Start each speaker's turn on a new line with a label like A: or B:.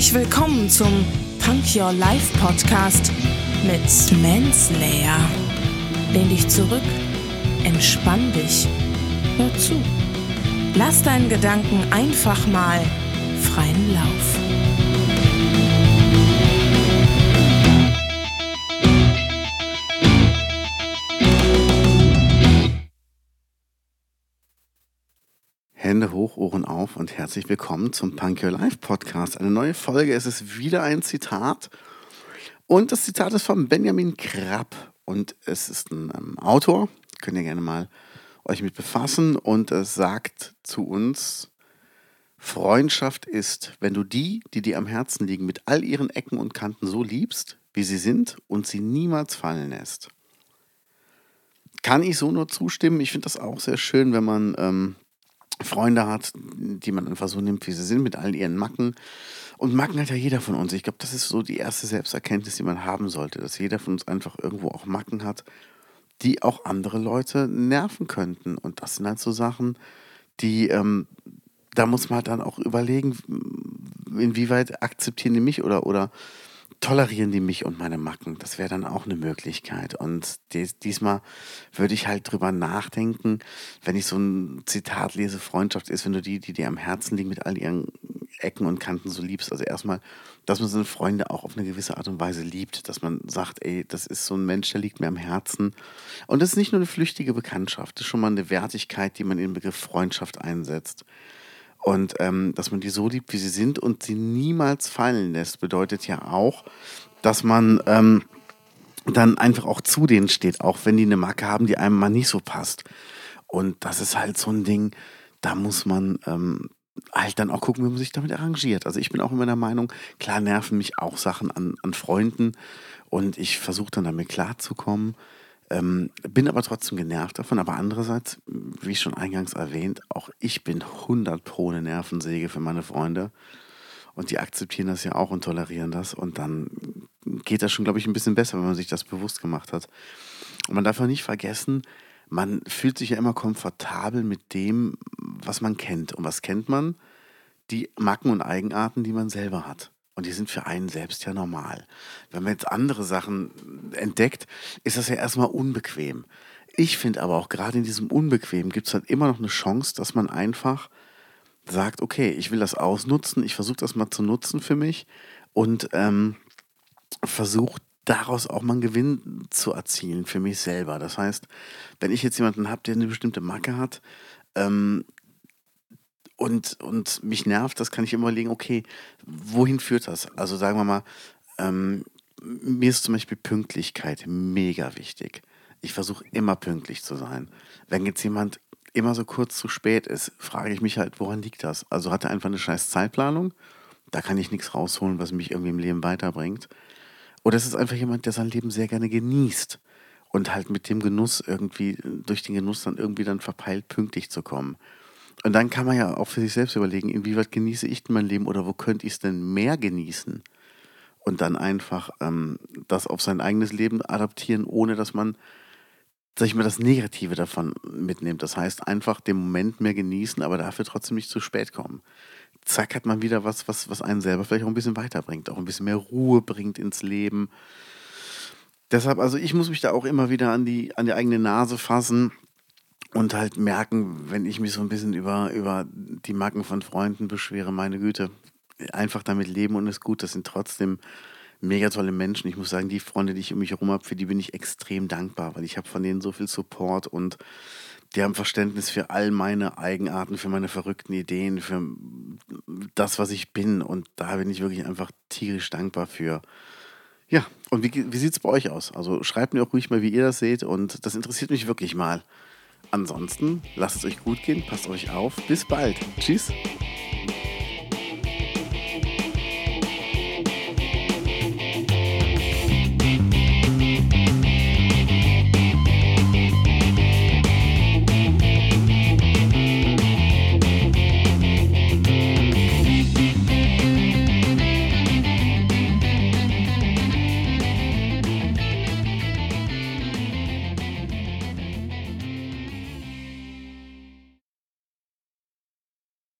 A: Herzlich willkommen zum Punk Your Life Podcast mit Manslayer. Lehn dich zurück, entspann dich, hör zu. Lass deinen Gedanken einfach mal freien Lauf.
B: Hände hoch, Ohren auf und herzlich willkommen zum Punk Your Life Podcast. Eine neue Folge. Es ist wieder ein Zitat. Und das Zitat ist von Benjamin Krapp. Und es ist ein ähm, Autor. Könnt ihr gerne mal euch mit befassen. Und es sagt zu uns, Freundschaft ist, wenn du die, die dir am Herzen liegen, mit all ihren Ecken und Kanten so liebst, wie sie sind und sie niemals fallen lässt. Kann ich so nur zustimmen. Ich finde das auch sehr schön, wenn man ähm, Freunde hat, die man einfach so nimmt, wie sie sind, mit all ihren Macken. Und Macken hat ja jeder von uns. Ich glaube, das ist so die erste Selbsterkenntnis, die man haben sollte, dass jeder von uns einfach irgendwo auch Macken hat, die auch andere Leute nerven könnten. Und das sind halt so Sachen, die, ähm, da muss man halt dann auch überlegen, inwieweit akzeptieren die mich oder, oder tolerieren die mich und meine Macken. Das wäre dann auch eine Möglichkeit. Und dies, diesmal würde ich halt drüber nachdenken, wenn ich so ein Zitat lese, Freundschaft ist, wenn du die, die dir am Herzen liegen, mit all ihren Ecken und Kanten so liebst. Also erstmal, dass man seine Freunde auch auf eine gewisse Art und Weise liebt, dass man sagt, ey, das ist so ein Mensch, der liegt mir am Herzen. Und das ist nicht nur eine flüchtige Bekanntschaft, das ist schon mal eine Wertigkeit, die man in den Begriff Freundschaft einsetzt. Und ähm, dass man die so liebt, wie sie sind und sie niemals fallen lässt, bedeutet ja auch, dass man ähm, dann einfach auch zu denen steht, auch wenn die eine Macke haben, die einem mal nicht so passt. Und das ist halt so ein Ding, da muss man ähm, halt dann auch gucken, wie man sich damit arrangiert. Also ich bin auch immer der Meinung, klar nerven mich auch Sachen an, an Freunden und ich versuche dann damit klarzukommen. Ähm, bin aber trotzdem genervt davon. Aber andererseits, wie schon eingangs erwähnt, auch ich bin 100 pro eine Nervensäge für meine Freunde. Und die akzeptieren das ja auch und tolerieren das. Und dann geht das schon, glaube ich, ein bisschen besser, wenn man sich das bewusst gemacht hat. Und man darf auch nicht vergessen, man fühlt sich ja immer komfortabel mit dem, was man kennt. Und was kennt man? Die Macken und Eigenarten, die man selber hat. Und die sind für einen selbst ja normal. Wenn man jetzt andere Sachen entdeckt, ist das ja erstmal unbequem. Ich finde aber auch gerade in diesem Unbequem gibt es halt immer noch eine Chance, dass man einfach sagt, okay, ich will das ausnutzen, ich versuche das mal zu nutzen für mich und ähm, versuche daraus auch mal einen Gewinn zu erzielen für mich selber. Das heißt, wenn ich jetzt jemanden habe, der eine bestimmte Macke hat, ähm, und, und mich nervt, das kann ich immer überlegen, okay, wohin führt das? Also sagen wir mal, ähm, mir ist zum Beispiel Pünktlichkeit mega wichtig. Ich versuche immer pünktlich zu sein. Wenn jetzt jemand immer so kurz zu spät ist, frage ich mich halt, woran liegt das? Also hat er einfach eine scheiß Zeitplanung? Da kann ich nichts rausholen, was mich irgendwie im Leben weiterbringt. Oder ist es einfach jemand, der sein Leben sehr gerne genießt und halt mit dem Genuss irgendwie, durch den Genuss dann irgendwie dann verpeilt, pünktlich zu kommen. Und dann kann man ja auch für sich selbst überlegen, inwieweit genieße ich denn mein Leben oder wo könnte ich es denn mehr genießen? Und dann einfach ähm, das auf sein eigenes Leben adaptieren, ohne dass man, sag ich mal, das Negative davon mitnimmt. Das heißt, einfach den Moment mehr genießen, aber dafür trotzdem nicht zu spät kommen. Zack, hat man wieder was, was, was einen selber vielleicht auch ein bisschen weiterbringt, auch ein bisschen mehr Ruhe bringt ins Leben. Deshalb, also ich muss mich da auch immer wieder an die, an die eigene Nase fassen und halt merken, wenn ich mich so ein bisschen über, über die Macken von Freunden beschwere, meine Güte, einfach damit leben und ist gut. Das sind trotzdem mega tolle Menschen. Ich muss sagen, die Freunde, die ich um mich herum habe, für die bin ich extrem dankbar, weil ich habe von denen so viel Support und die haben Verständnis für all meine Eigenarten, für meine verrückten Ideen, für das, was ich bin. Und da bin ich wirklich einfach tierisch dankbar für. Ja, und wie, wie sieht es bei euch aus? Also schreibt mir auch ruhig mal, wie ihr das seht. Und das interessiert mich wirklich mal. Ansonsten lasst es euch gut gehen, passt euch auf. Bis bald. Tschüss.